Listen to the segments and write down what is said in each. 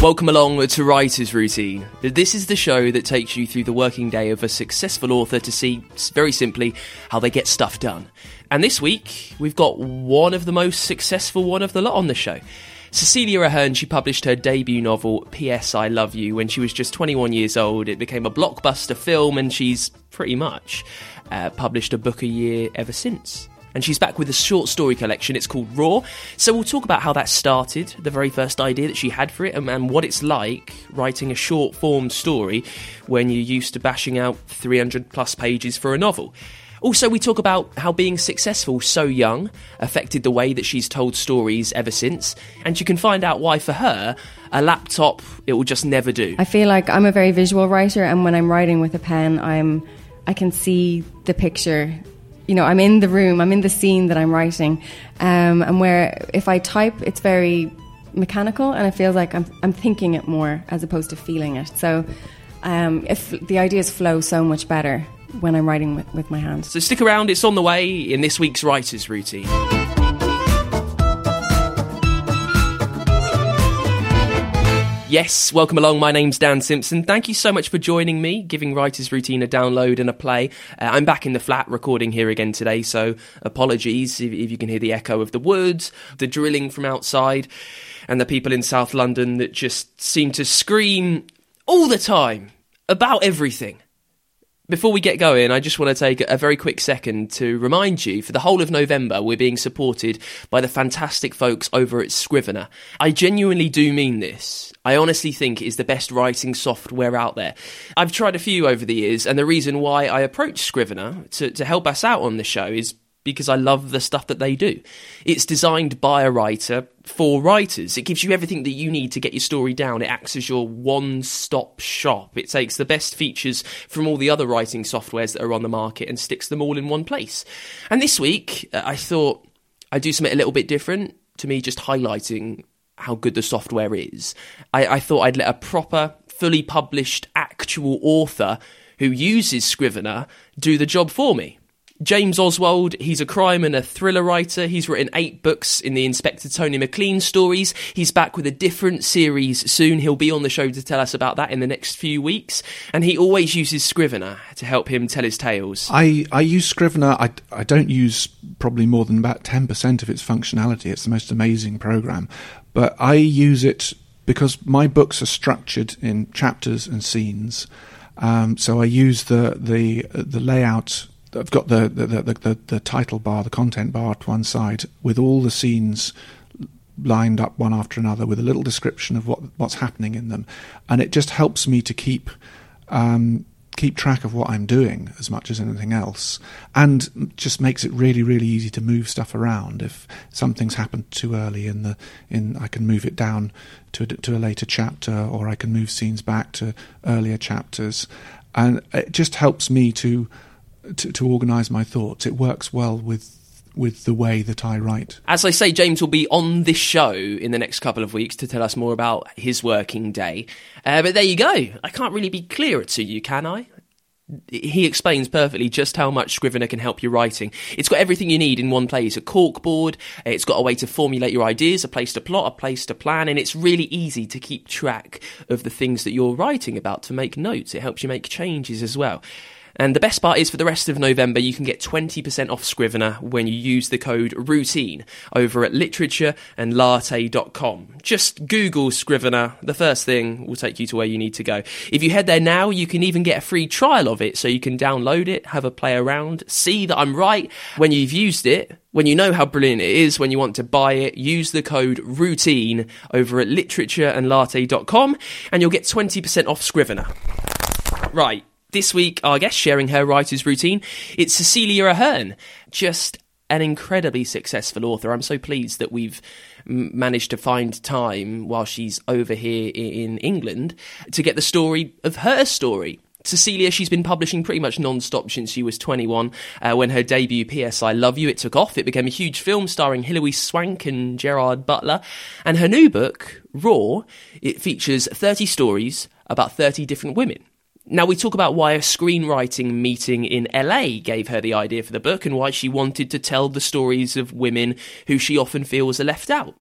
Welcome along to Writer's Routine. This is the show that takes you through the working day of a successful author to see, very simply, how they get stuff done. And this week, we've got one of the most successful one of the lot on the show. Cecilia Ahern, she published her debut novel, P.S. I Love You, when she was just 21 years old. It became a blockbuster film, and she's pretty much uh, published a book a year ever since and she's back with a short story collection. It's called Raw. So we'll talk about how that started, the very first idea that she had for it, and, and what it's like writing a short form story when you're used to bashing out 300 plus pages for a novel. Also, we talk about how being successful so young affected the way that she's told stories ever since, and you can find out why, for her, a laptop it will just never do. I feel like I'm a very visual writer, and when I'm writing with a pen, I'm I can see the picture you know, I'm in the room, I'm in the scene that I'm writing, um, and where if I type, it's very mechanical, and it feels like I'm I'm thinking it more as opposed to feeling it. So, um, if the ideas flow so much better when I'm writing with, with my hands. So stick around; it's on the way in this week's writers' routine. Yes, welcome along. My name's Dan Simpson. Thank you so much for joining me, giving Writer's Routine a download and a play. Uh, I'm back in the flat recording here again today, so apologies if, if you can hear the echo of the woods, the drilling from outside, and the people in South London that just seem to scream all the time about everything. Before we get going, I just want to take a very quick second to remind you for the whole of November, we're being supported by the fantastic folks over at Scrivener. I genuinely do mean this. I honestly think it is the best writing software out there. I've tried a few over the years, and the reason why I approached Scrivener to, to help us out on the show is because I love the stuff that they do. It's designed by a writer for writers. It gives you everything that you need to get your story down. It acts as your one stop shop. It takes the best features from all the other writing softwares that are on the market and sticks them all in one place. And this week, uh, I thought I'd do something a little bit different to me, just highlighting how good the software is. I, I thought I'd let a proper, fully published, actual author who uses Scrivener do the job for me. James Oswald, he's a crime and a thriller writer. He's written eight books in the Inspector Tony McLean stories. He's back with a different series soon. He'll be on the show to tell us about that in the next few weeks. And he always uses Scrivener to help him tell his tales. I, I use Scrivener. I, I don't use probably more than about 10% of its functionality. It's the most amazing program. But I use it because my books are structured in chapters and scenes. Um, so I use the the the layout I've got the the, the the, the title bar, the content bar to one side, with all the scenes lined up one after another, with a little description of what what's happening in them, and it just helps me to keep um, keep track of what I'm doing as much as anything else, and just makes it really really easy to move stuff around. If something's happened too early in the in, I can move it down to a, to a later chapter, or I can move scenes back to earlier chapters, and it just helps me to to, to organise my thoughts. It works well with with the way that I write. As I say, James will be on this show in the next couple of weeks to tell us more about his working day. Uh, but there you go. I can't really be clearer to you, can I? he explains perfectly just how much Scrivener can help your writing. It's got everything you need in one place a corkboard, it's got a way to formulate your ideas, a place to plot, a place to plan, and it's really easy to keep track of the things that you're writing about to make notes. It helps you make changes as well. And the best part is for the rest of November, you can get 20% off Scrivener when you use the code ROUTINE over at literature and literatureandlatte.com. Just Google Scrivener. The first thing will take you to where you need to go. If you head there now, you can even get a free trial of it so you can download it, have a play around, see that I'm right when you've used it. When you know how brilliant it is, when you want to buy it, use the code ROUTINE over at literature and literatureandlatte.com and you'll get 20% off Scrivener. Right, this week, our guest sharing her writer's routine, it's Cecilia Ahern, just an incredibly successful author. I'm so pleased that we've managed to find time while she's over here in England to get the story of her story. Cecilia, she's been publishing pretty much non stop since she was 21. Uh, when her debut, P.S. I Love You, it took off. It became a huge film starring Hilary Swank and Gerard Butler. And her new book, Raw, it features 30 stories about 30 different women. Now, we talk about why a screenwriting meeting in LA gave her the idea for the book and why she wanted to tell the stories of women who she often feels are left out.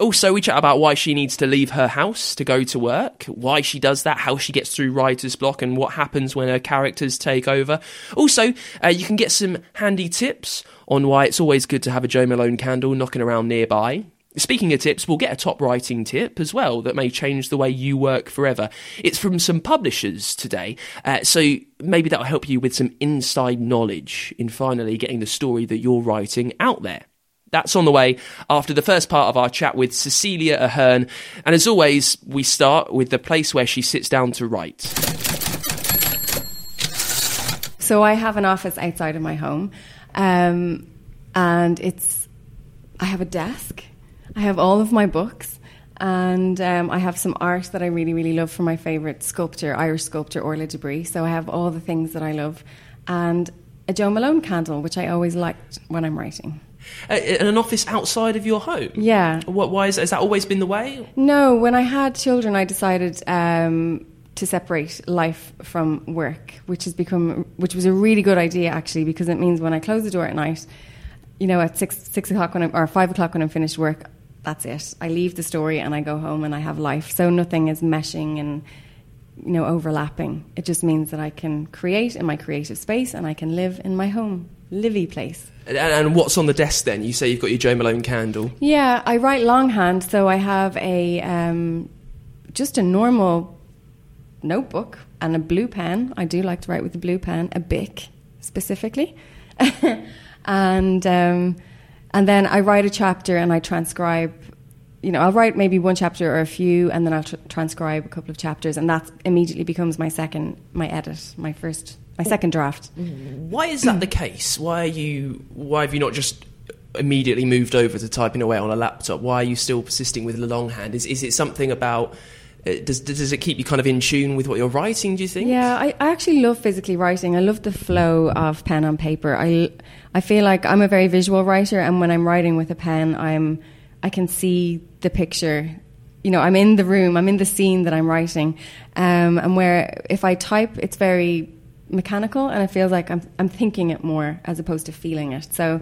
Also, we chat about why she needs to leave her house to go to work, why she does that, how she gets through writer's block, and what happens when her characters take over. Also, uh, you can get some handy tips on why it's always good to have a Jo Malone candle knocking around nearby. Speaking of tips, we'll get a top writing tip as well that may change the way you work forever. It's from some publishers today, uh, so maybe that'll help you with some inside knowledge in finally getting the story that you're writing out there. That's on the way after the first part of our chat with Cecilia Ahern. And as always, we start with the place where she sits down to write. So I have an office outside of my home, um, and it's I have a desk I have all of my books, and um, I have some art that I really, really love from my favourite sculptor, Irish sculptor Orla de Brí. So I have all the things that I love, and a Jo Malone candle, which I always liked when I'm writing. Uh, an office outside of your home? Yeah. What? Why is, has that always been the way? No. When I had children, I decided. Um, to separate life from work, which has become, which was a really good idea actually, because it means when I close the door at night, you know, at six six o'clock when I'm, or five o'clock when I'm finished work, that's it. I leave the story and I go home and I have life. So nothing is meshing and you know overlapping. It just means that I can create in my creative space and I can live in my home, livey place. And, and what's on the desk then? You say you've got your Jo Malone candle. Yeah, I write longhand, so I have a um, just a normal notebook and a blue pen. I do like to write with a blue pen, a Bic specifically, and. Um, and then I write a chapter and I transcribe. You know, I'll write maybe one chapter or a few, and then I'll tr- transcribe a couple of chapters, and that immediately becomes my second, my edit, my first, my second draft. Mm-hmm. Why is that the case? Why are you? Why have you not just immediately moved over to typing away on a laptop? Why are you still persisting with the longhand? Is is it something about? Uh, does does it keep you kind of in tune with what you're writing? Do you think? Yeah, I, I actually love physically writing. I love the flow of pen on paper. I I feel like I'm a very visual writer, and when I'm writing with a pen, I'm I can see the picture. You know, I'm in the room, I'm in the scene that I'm writing, um, and where if I type, it's very mechanical, and it feels like I'm I'm thinking it more as opposed to feeling it. So,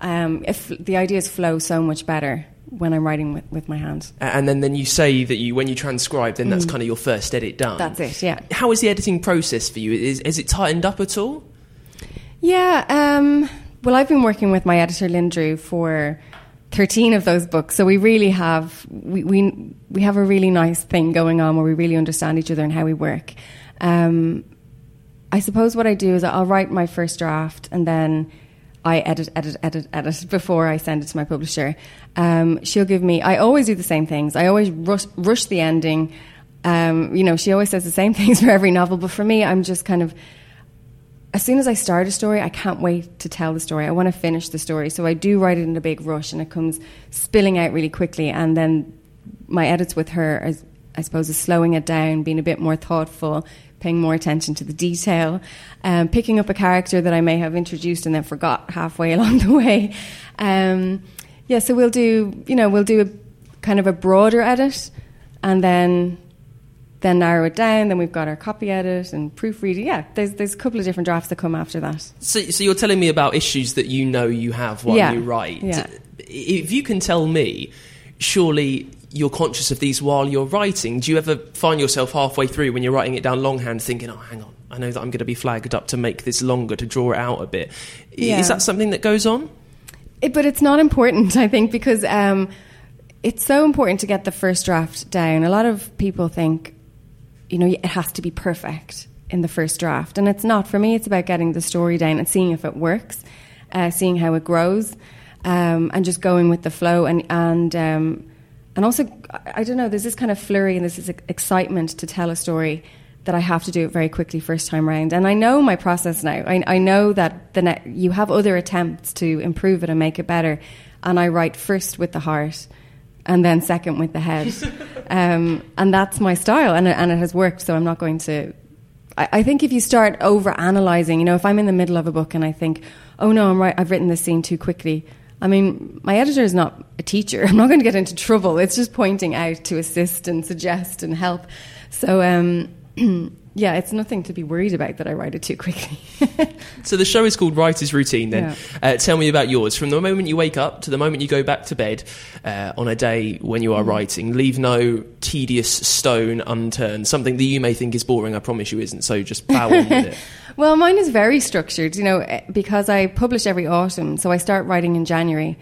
um, if the ideas flow so much better when I'm writing with, with my hands. And then, then you say that you when you transcribe, then that's mm. kind of your first edit done. That's it. Yeah. How is the editing process for you? Is is it tightened up at all? Yeah. Um, well, I've been working with my editor, Lynne Drew, for 13 of those books. So we really have, we, we, we have a really nice thing going on where we really understand each other and how we work. Um, I suppose what I do is I'll write my first draft and then I edit, edit, edit, edit before I send it to my publisher. Um, she'll give me, I always do the same things. I always rush, rush the ending. Um, you know, she always says the same things for every novel, but for me, I'm just kind of as soon as I start a story, I can't wait to tell the story. I want to finish the story. So I do write it in a big rush and it comes spilling out really quickly. And then my edits with her, is, I suppose, is slowing it down, being a bit more thoughtful, paying more attention to the detail, um, picking up a character that I may have introduced and then forgot halfway along the way. Um, yeah, so we'll do, you know, we'll do a kind of a broader edit and then then narrow it down. Then we've got our copy edit and proofreading. Yeah, there's there's a couple of different drafts that come after that. So, so you're telling me about issues that you know you have while Yeah. you write. Yeah. If you can tell me, surely you're conscious of these while you're writing. Do you ever find yourself halfway through when you're writing it down longhand thinking, oh, hang on, I know that I'm going to be flagged up to make this longer, to draw it out a bit. Yeah. Is that something that goes on? It, but it's not important, I think, because um, it's so important to get the first draft down. A lot of people think, you know, it has to be perfect in the first draft, and it's not. For me, it's about getting the story down and seeing if it works, uh, seeing how it grows, um, and just going with the flow. And and um, and also, I, don't know. There's this kind of flurry and this is excitement to tell a story that I have to do it very quickly first time round. And I know my process now. I, I know that the ne- you have other attempts to improve it and make it better. And I write first with the heart and then second with the head. um, and that's my style. And it, and it has worked. So I'm not going to. I, I think if you start over analyzing, you know, if I'm in the middle of a book and I think, oh no, I'm right, I've written this scene too quickly. I mean, my editor is not a teacher. I'm not going to get into trouble. It's just pointing out to assist and suggest and help. So, um, yeah, it's nothing to be worried about that I write it too quickly. So the show is called Writer's Routine. Then, Yeah. uh, tell me about yours. From the moment you wake up to the moment you go back to bed uh, on a day when you are Mm. writing, leave no tedious stone unturned. Something that you may think is boring, I promise you isn't. So just plow on with it. Well, mine is very structured, you know, eh, because I publish every autumn. So I start writing in January.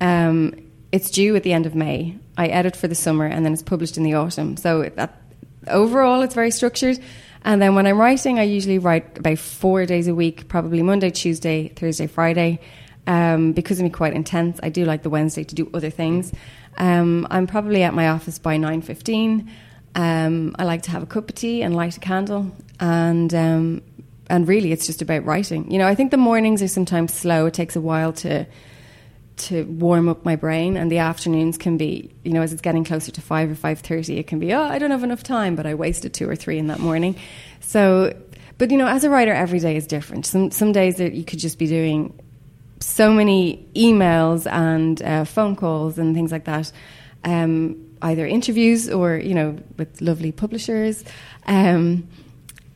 Um, it's due at the end of May. I edit for the summer and then it's published in the autumn. So that, overall, it's very structured. And then when I'm writing, I usually write about four days a week, probably Monday, Tuesday, Thursday, Friday. Um, because I'm quite intense, I do like the Wednesday to do other things. Um, I'm probably at my office by nine fifteen. Um, I like to have a cup of tea and light a candle, and um, and really, it's just about writing. You know, I think the mornings are sometimes slow. It takes a while to to warm up my brain, and the afternoons can be, you know, as it's getting closer to five or five thirty, it can be, oh, I don't have enough time, but I wasted two or three in that morning. So, but you know, as a writer, every day is different. Some some days that you could just be doing so many emails and uh, phone calls and things like that. Um, either interviews or you know with lovely publishers, um,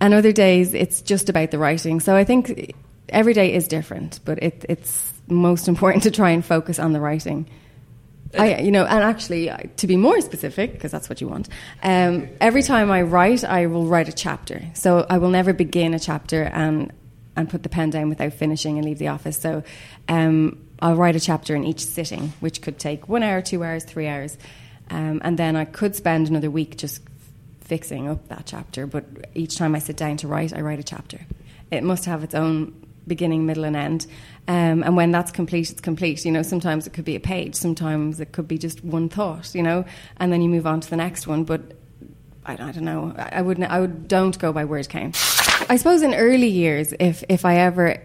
and other days it's just about the writing. So I think every day is different, but it, it's most important to try and focus on the writing. I, you know, and actually, uh, to be more specific, because that's what you want. Um, every time I write, I will write a chapter. So I will never begin a chapter and and put the pen down without finishing and leave the office. So um, I'll write a chapter in each sitting, which could take one hour, two hours, three hours, um, and then I could spend another week just fixing up that chapter. But each time I sit down to write, I write a chapter. It must have its own beginning, middle, and end. Um, and when that's complete, it's complete. You know, sometimes it could be a page, sometimes it could be just one thought. You know, and then you move on to the next one. But I, I don't know. I, I wouldn't. I would don't go by word count. I suppose in early years, if if I ever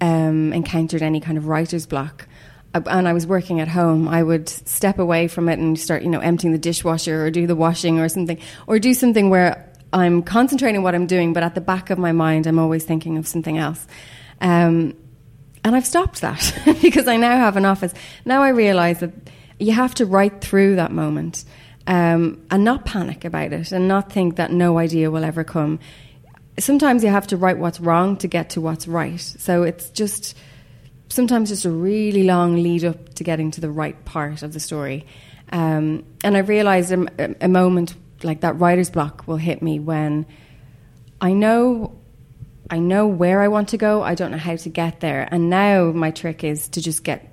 um, encountered any kind of writer's block, uh, and I was working at home, I would step away from it and start, you know, emptying the dishwasher or do the washing or something, or do something where I'm concentrating on what I'm doing, but at the back of my mind, I'm always thinking of something else. Um, and I've stopped that because I now have an office. Now I realise that you have to write through that moment um, and not panic about it and not think that no idea will ever come. Sometimes you have to write what's wrong to get to what's right. So it's just sometimes just a really long lead up to getting to the right part of the story. Um, and I realised a, a moment like that writer's block will hit me when I know I know where I want to go. I don't know how to get there. And now my trick is to just get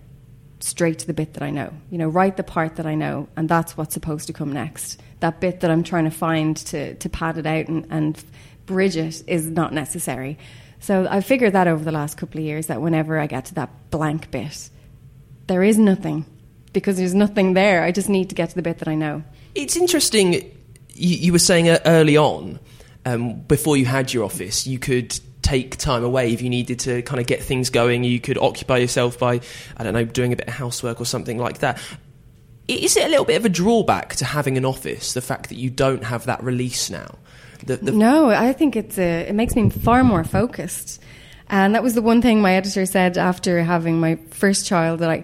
straight to the bit that I know. You know, write the part that I know, and that's what's supposed to come next. That bit that I'm trying to find to, to pad it out and, and bridge it is not necessary. So I figured that over the last couple of years that whenever I get to that blank bit, there is nothing because there's nothing there. I just need to get to the bit that I know. It's interesting. You, you were saying uh, early on, um, before you had your office, you could take time away if you needed to kind of get things going. You could occupy yourself by, I don't know, doing a bit of housework or something like that. Is it a little bit of a drawback to having an office, the fact that you don't have that release now? The, the no, I think it's a, it makes me far more focused. And that was the one thing my editor said after having my first child that I,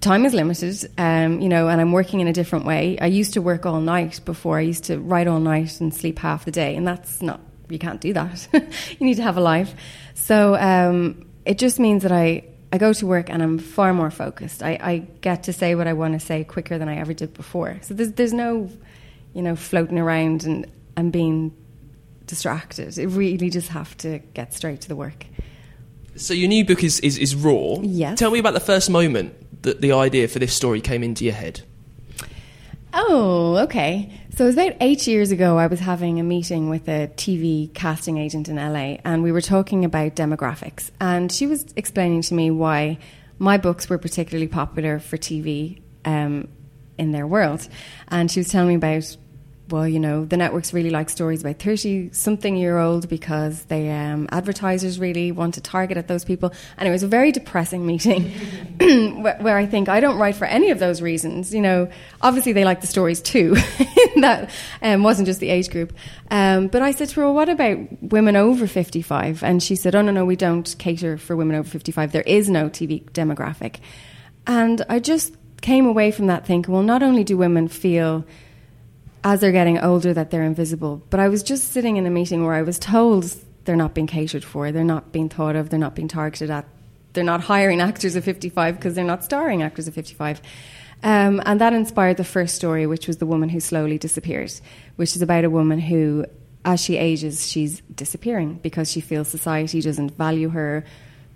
time is limited, um, you know, and I'm working in a different way. I used to work all night before. I used to write all night and sleep half the day, and that's not. You can't do that. you need to have a life. So um, it just means that I I go to work and I'm far more focused. I, I get to say what I want to say quicker than I ever did before. So there's there's no, you know, floating around and and being distracted. It really just have to get straight to the work. So your new book is, is, is raw. Yes. Tell me about the first moment that the idea for this story came into your head. Oh, okay. So it was about eight years ago. I was having a meeting with a TV casting agent in LA, and we were talking about demographics. And she was explaining to me why my books were particularly popular for TV um, in their world. And she was telling me about well, you know, the networks really like stories about 30 something year old because they um, advertisers really want to target at those people. And it was a very depressing meeting where, where, I think I don't write for any of those reasons. You know, obviously they like the stories too. that um, wasn't just the age group. Um, but I said to her, well, what about women over 55? And she said, oh, no, no, we don't cater for women over 55. There is no TV demographic. And I just came away from that thinking, well, not only do women feel as they're getting older that they're invisible. But I was just sitting in a meeting where I was told they're not being catered for, they're not being thought of, they're not being targeted at, they're not hiring actors of 55 because they're not starring actors of 55. Um, and that inspired the first story, which was The Woman Who Slowly Disappeared, which is about a woman who, as she ages, she's disappearing because she feels society doesn't value her,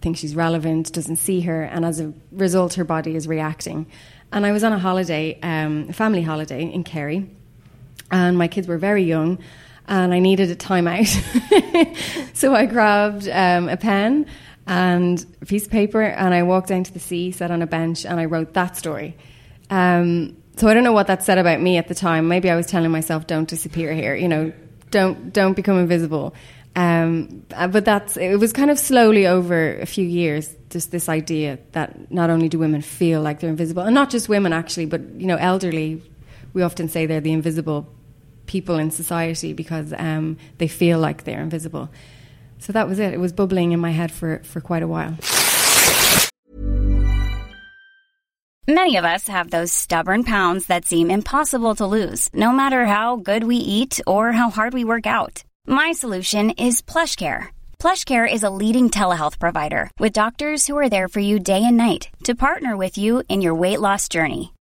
thinks she's relevant, doesn't see her, and as a result, her body is reacting. And I was on a holiday, um, a family holiday in Kerry and my kids were very young and I needed a timeout. so I grabbed um, a pen and a piece of paper and I walked down to the sea, sat on a bench, and I wrote that story. Um, so I don't know what that said about me at the time. Maybe I was telling myself, "Don't disappear here," you know, don't don't become invisible. Um, uh, but that's it was kind of slowly over a few years, just this idea that not only do women feel like they're invisible, and not just women actually, but you know, elderly. We often say they're the invisible people in society because um, they feel like they're invisible. So that was it. It was bubbling in my head for, for quite a while. Many of us have those stubborn pounds that seem impossible to lose, no matter how good we eat or how hard we work out. My solution is PlushCare. PlushCare is a leading telehealth provider with doctors who are there for you day and night to partner with you in your weight loss journey.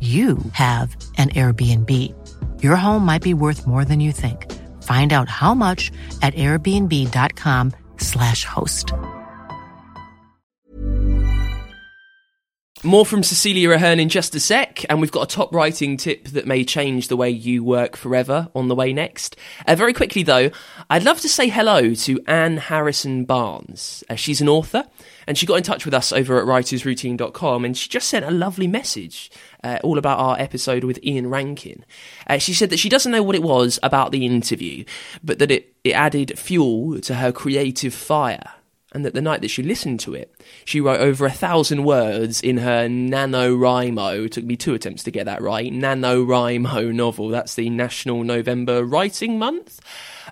you have an Airbnb. Your home might be worth more than you think. Find out how much at airbnb.com/slash host. More from Cecilia Ahern in just a sec, and we've got a top writing tip that may change the way you work forever on the way next. Uh, very quickly, though, I'd love to say hello to Anne Harrison Barnes. Uh, she's an author, and she got in touch with us over at writersroutine.com, and she just sent a lovely message uh, all about our episode with Ian Rankin. Uh, she said that she doesn't know what it was about the interview, but that it, it added fuel to her creative fire and that the night that she listened to it, she wrote over a thousand words in her NaNoWriMo. Took me two attempts to get that right. NaNoWriMo novel. That's the National November Writing Month,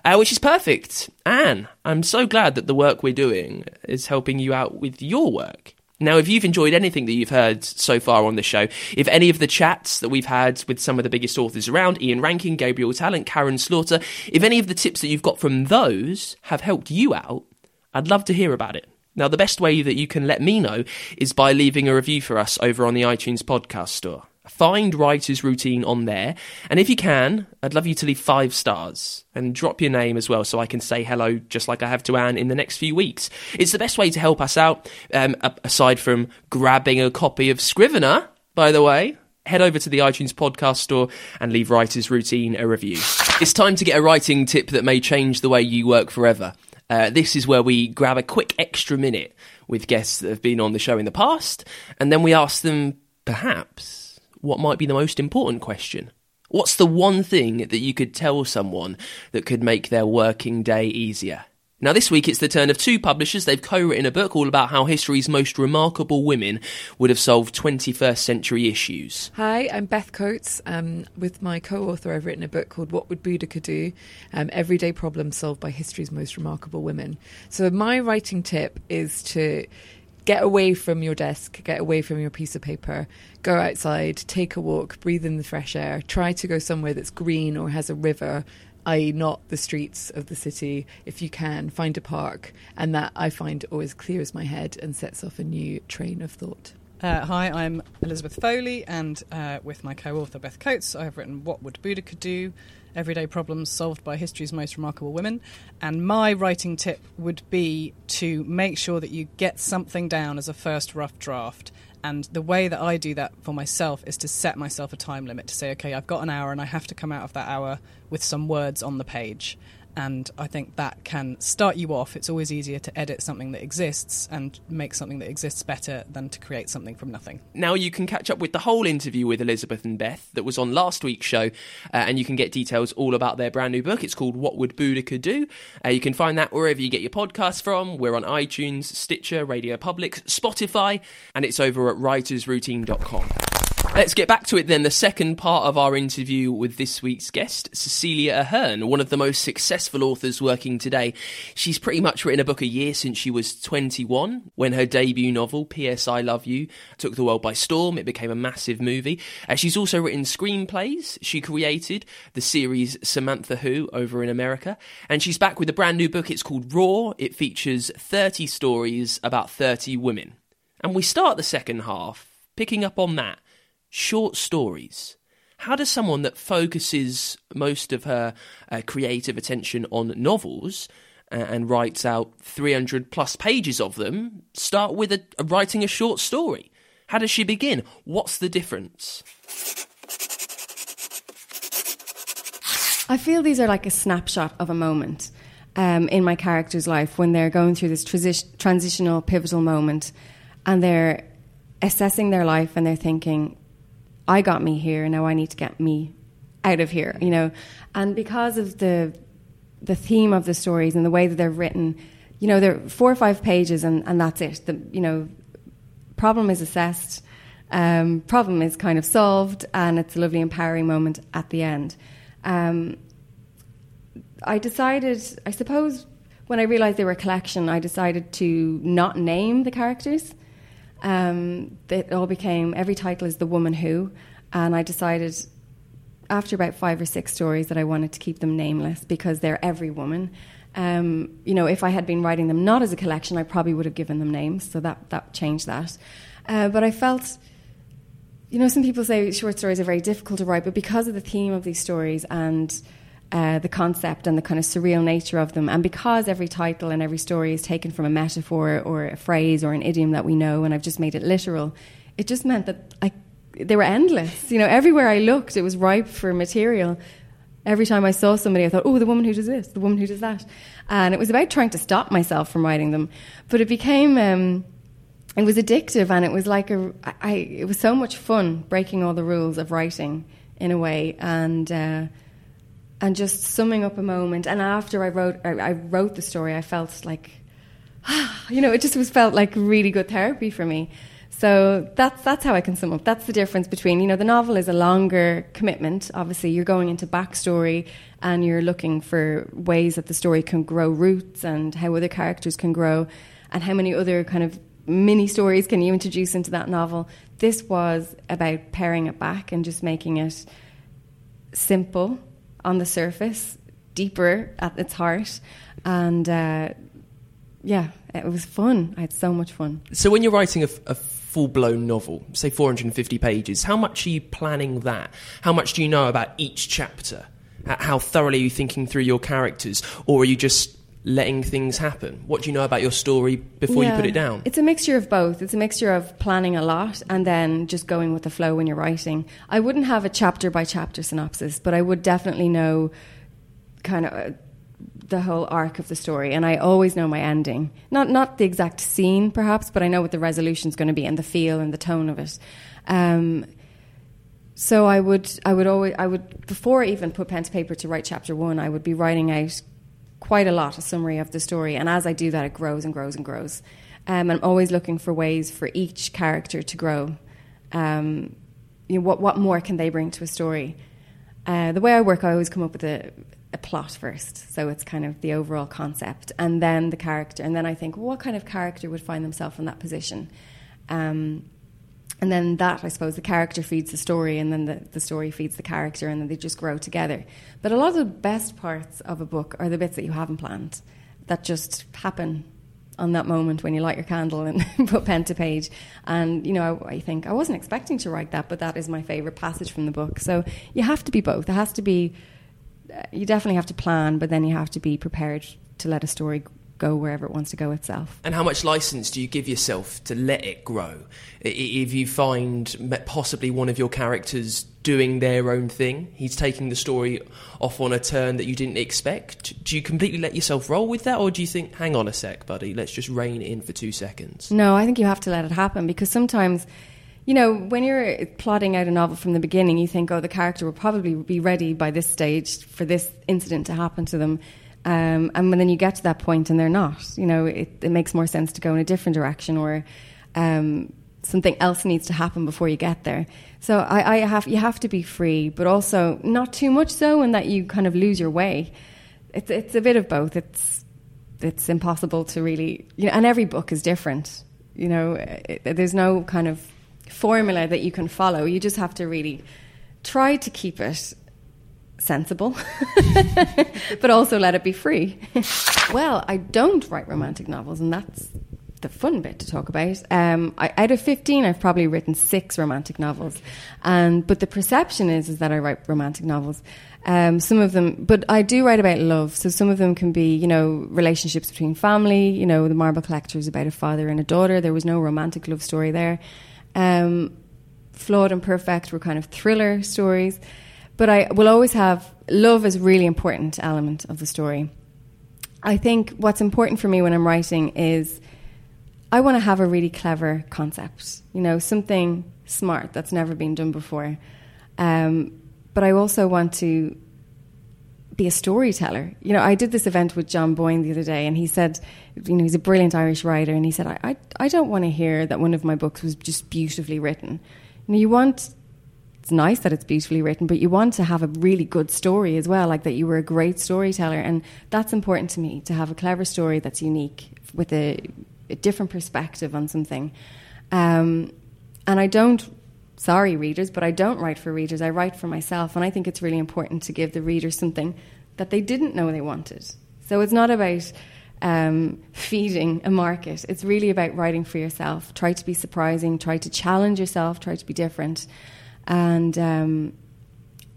uh, which is perfect. Anne, I'm so glad that the work we're doing is helping you out with your work. Now, if you've enjoyed anything that you've heard so far on the show, if any of the chats that we've had with some of the biggest authors around, Ian Rankin, Gabriel Tallent, Karin Slaughter, if any of the tips that you've got from those have helped you out, I'd love to hear about it. Now, the best way that you can let me know is by leaving a review for us over on the iTunes podcast store. Find Writer's Routine on there, and if you can, I'd love you to leave five stars and drop your name as well so I can say hello just like I have to Anne in the next few weeks. It's the best way to help us out, um, aside from grabbing a copy of Scrivener, by the way. Head over to the iTunes podcast store and leave Writer's Routine a review. It's time to get a writing tip that may change the way you work forever. Uh, this is where we grab a quick extra minute with guests that have been on the show in the past, and then we ask them, perhaps, what might be the most important question. What's the one thing that you could tell someone that could make their working day easier? Now, this week it's the turn of two publishers. They've co written a book all about how history's most remarkable women would have solved 21st century issues. Hi, I'm Beth Coates. Um, with my co author, I've written a book called What Would Boudica Do? Um, Everyday Problems Solved by History's Most Remarkable Women. So, my writing tip is to get away from your desk, get away from your piece of paper, go outside, take a walk, breathe in the fresh air, try to go somewhere that's green or has a river, i.e., not the streets of the city. If you can, find a park, and that I find always clears my head and sets off a new train of thought. Uh, hi, I'm Elizabeth Foley, and uh, with my co author Beth Coates, I have written What Would Boudica Do? Everyday Problems Solved by History's Most Remarkable Women. And my writing tip would be to make sure that you get something down as a first rough draft. And the way that I do that for myself is to set myself a time limit to say, okay, I've got an hour and I have to come out of that hour with some words on the page and I think that can start you off. It's always easier to edit something that exists and make something that exists better than to create something from nothing. Now you can catch up with the whole interview with Elizabeth and Beth that was on last week's show, uh, and you can get details all about their brand new book. It's called What Would Boudica Do? Uh, you can find that wherever you get your podcasts from. We're on iTunes, Stitcher, Radio Public, Spotify, and it's over at writersroutine.com. Let's get back to it then. The second part of our interview with this week's guest, Cecilia Ahern, one of the most successful authors working today. She's pretty much written a book a year since she was 21, when her debut novel, P.S. I Love You, took the world by storm. It became a massive movie. Uh, she's also written screenplays. She created the series Samantha Who over in America. And she's back with a brand new book. It's called Raw. It features 30 stories about 30 women. And we start the second half picking up on that short stories. How does someone that focuses most of her uh, creative attention on novels uh, and writes out 300 plus pages of them start with a, a writing a short story? How does she begin? What's the difference? I feel these are like a snapshot of a moment um, in my character's life when they're going through this transi- transitional, pivotal moment and they're assessing their life and they're thinking, I got me here, now I need to get me out of here, you know. And because of the the theme of the stories and the way that they're written, you know, they're four or five pages and, and that's it. The you know, problem is assessed, um, problem is kind of solved, and it's a lovely empowering moment at the end. Um, I decided, I suppose, when I realised they were a collection, I decided to not name the characters. Um, it all became every title is the woman who, and I decided after about five or six stories that I wanted to keep them nameless because they're every woman. Um, you know, if I had been writing them not as a collection, I probably would have given them names, so that that changed that. Uh, but I felt, you know, some people say short stories are very difficult to write, but because of the theme of these stories and uh, the concept and the kind of surreal nature of them. And because every title and every story is taken from a metaphor or a phrase or an idiom that we know, and I've just made it literal, it just meant that I, they were endless. You know, everywhere I looked, it was ripe for material. Every time I saw somebody, I thought, oh, the woman who does this, the woman who does that. And it was about trying to stop myself from writing them. But it became. Um, it was addictive and it was like a I, it was so much fun breaking all the rules of writing in a way and uh, and just summing up a moment. And after I wrote, I, wrote the story, I felt like, you know, it just was felt like really good therapy for me. So that's that's how I can sum up. That's the difference between you know the novel is a longer commitment. Obviously, you're going into backstory and you're looking for ways that the story can grow roots and how other characters can grow and how many other kind of mini stories can you introduce into that novel? This was about paring it back and just making it simple on the surface, deeper at its heart, and uh, yeah, it was fun. I had so much fun. So when you're writing a, a full blown novel, say 450 pages, how much are you planning that? How much do you know about each chapter? How thoroughly are you thinking through your characters? Or are you just letting things happen? What do you know about your story before Yeah. you put it down? It's a mixture of both. It's a mixture of planning a lot and then just going with the flow when you're writing. I wouldn't have a chapter by chapter synopsis, but I would definitely know kind of uh, the whole arc of the story, and I always know my ending. Not not the exact scene, perhaps, but I know what the resolution's going to be and the feel and the tone of it. Um, so I would I would always I would before I even put pen to paper to write chapter one, I would be writing out quite a lot a summary of the story, and as I do that, it grows and grows and grows. Um, I'm always looking for ways for each character to grow. Um, you know, what what more can they bring to a story? Uh, the way I work, I always come up with a, a plot first, so it's kind of the overall concept, and then the character, and then I think, well, what kind of character would find themselves in that position? Um, and then that, I suppose, the character feeds the story, and then the, the story feeds the character, and then they just grow together. But a lot of the best parts of a book are the bits that you haven't planned, that just happen on that moment when you light your candle and put pen to page. And, you know, I, I think I wasn't expecting to write that, but that is my favourite passage from the book. So you have to be both. It has to be, uh, you definitely have to plan, but then you have to be prepared to let a story go wherever it wants to go itself. And how much license do you give yourself to let it grow? If you find possibly one of your characters doing their own thing, he's taking the story off on a turn that you didn't expect, do you completely let yourself roll with that, or do you think, hang on a sec, buddy, let's just rein in for two seconds? No, I think you have to let it happen because sometimes, you know, when you're plotting out a novel from the beginning, you think, oh, the character will probably be ready by this stage for this incident to happen to them. Um, and when then you get to that point and they're not, you know, it, it makes more sense to go in a different direction or um, something else needs to happen before you get there. So I, I have you have to be free, but also not too much so, in that you kind of lose your way. It's it's a bit of both. It's it's impossible to really, you know, and every book is different. You know, it, there's no kind of formula that you can follow. You just have to really try to keep it sensible, but also let it be free. well, I don't write romantic novels, and that's the fun bit to talk about. Um, I, out of fifteen, I've probably written six romantic novels, and but the perception is is that I write romantic novels. Um, some of them, but I do write about love. So some of them can be, you know, relationships between family. You know, the Marble Collector is about a father and a daughter. There was no romantic love story there. Um, Flawed and Perfect were kind of thriller stories. But I will always have love is a really important element of the story. I think what's important for me when I'm writing is I want to have a really clever concept, you know, something smart that's never been done before. Um, but I also want to be a storyteller. You know, I did this event with John Boyne the other day, and he said, you know, he's a brilliant Irish writer, and he said, I, I, I don't want to hear that one of my books was just beautifully written. You know, you want it's nice that it's beautifully written, but you want to have a really good story as well, like that you were a great storyteller. And that's important to me to have a clever story that's unique with a, a different perspective on something. Um, and I don't, sorry, readers, but I don't write for readers. I write for myself. And I think it's really important to give the reader something that they didn't know they wanted. So it's not about um, feeding a market. It's really about writing for yourself. Try to be surprising, try to challenge yourself, try to be different and um,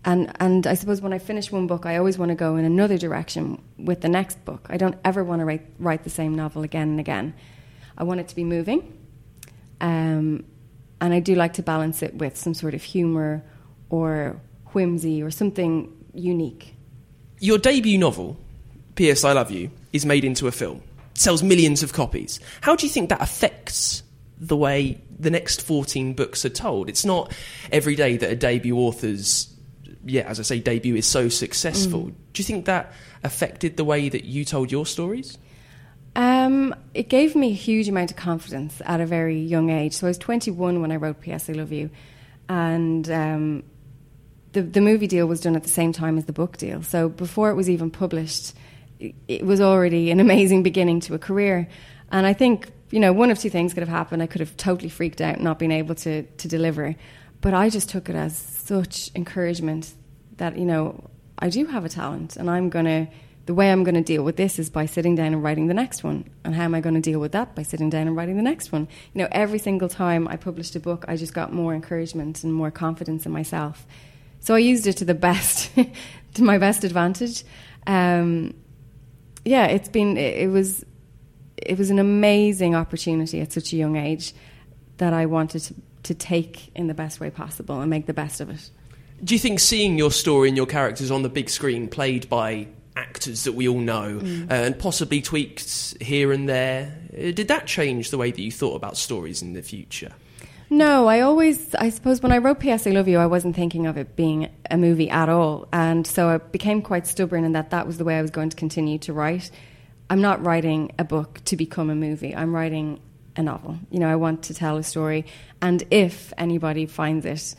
and and I suppose when I finish one book, I always want to go in another direction with the next book. I don't ever want to write write the same novel again and again. I want it to be moving, um, and I do like to balance it with some sort of humour or whimsy or something unique. Your debut novel, P.S. I Love You, is made into a film, sells millions of copies. How do you think that affects the way the next 14 books are told? It's not every day that a debut author's, yeah, as I say, debut is so successful. Mm. Do you think that affected the way that you told your stories? Um, it gave me a huge amount of confidence at a very young age. So I was 21 when I wrote P.S. I Love You, and um, the the movie deal was done at the same time as the book deal. So before it was even published, it, it was already an amazing beginning to a career. And I think you know, one of two things could have happened. I could have totally freaked out, and not being able to to deliver. But I just took it as such encouragement that you know I do have a talent, and I'm gonna. The way I'm going to deal with this is by sitting down and writing the next one. And how am I going to deal with that? By sitting down and writing the next one. You know, every single time I published a book, I just got more encouragement and more confidence in myself. So I used it to the best, to my best advantage. Um, yeah, it's been. It, it was it was an amazing opportunity at such a young age that I wanted to, to take in the best way possible and make the best of it. Do you think seeing your story and your characters on the big screen played by actors that we all know mm. uh, and possibly tweaked here and there, uh, did that change the way that you thought about stories in the future? No, I always, I suppose when I wrote P.S. I Love You, I wasn't thinking of it being a movie at all. And so I became quite stubborn in that that was the way I was going to continue to write. I'm not writing a book to become a movie. I'm writing a novel. You know, I want to tell a story. And if anybody finds it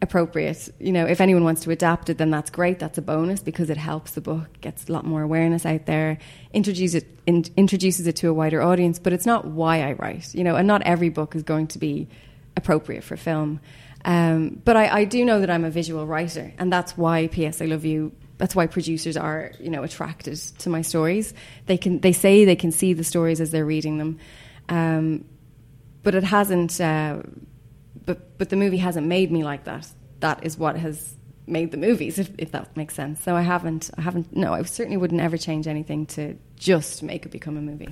appropriate, you know, if anyone wants to adapt it, then that's great. That's a bonus because it helps the book, gets a lot more awareness out there, introduces it, in, introduces it to a wider audience. But it's not why I write, you know, and not every book is going to be appropriate for film. Um, but I, I do know that I'm a visual writer, and that's why P.S. I Love You that's why producers are you know attracted to my stories. They can they say they can see the stories as they're reading them, um, but it hasn't. Uh, but but the movie hasn't made me like that. That is what has made the movies, if, if that makes sense. So I haven't I haven't no, I certainly wouldn't ever change anything to just make it become a movie.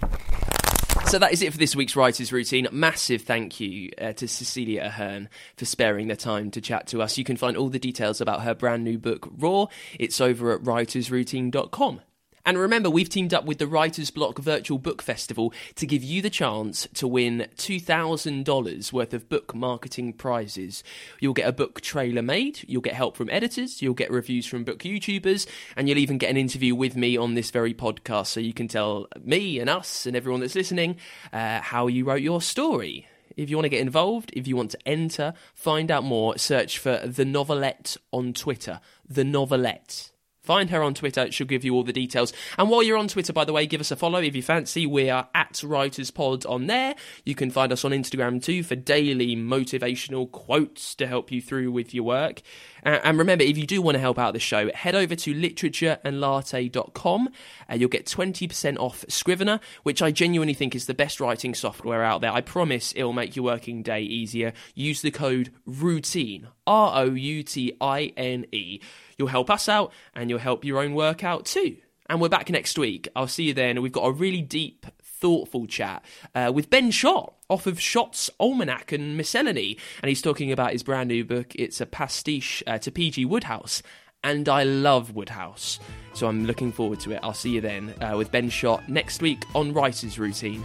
So that is it for this week's Writers Routine. Massive thank you uh, to Cecilia Ahern for sparing the time to chat to us. You can find all the details about her brand new book, Roar. It's over at writersroutine.com. And remember, we've teamed up with the Writer's Block Virtual Book Festival to give you the chance to win $2,000 worth of book marketing prizes. You'll get a book trailer made, you'll get help from editors, you'll get reviews from book YouTubers, and you'll even get an interview with me on this very podcast so you can tell me and us and everyone that's listening uh, how you wrote your story. If you want to get involved, if you want to enter, find out more, search for The Novelette on Twitter. The Novelette. Find her on Twitter. She'll give you all the details. And while you're on Twitter, by the way, give us a follow if you fancy. We are at Writers Pod on there. You can find us on Instagram too for daily motivational quotes to help you through with your work. and remember, if you do want to help out the show, head over to literatureandlatte.com and you'll get 20% off Scrivener, which I genuinely think is the best writing software out there. I promise it'll make your working day easier. Use the code ROUTINE, R O U T I N E. You'll help us out and you'll help your own work out too. And we're back next week. I'll see you then. We've got a really deep, thoughtful chat uh, with Ben Schott off of Schott's Almanac and Miscellany. And he's talking about his brand new book. It's a pastiche uh, to P.G. Wodehouse. And I love Wodehouse. So I'm looking forward to it. I'll see you then uh, with Ben Schott next week on Writer's Routine.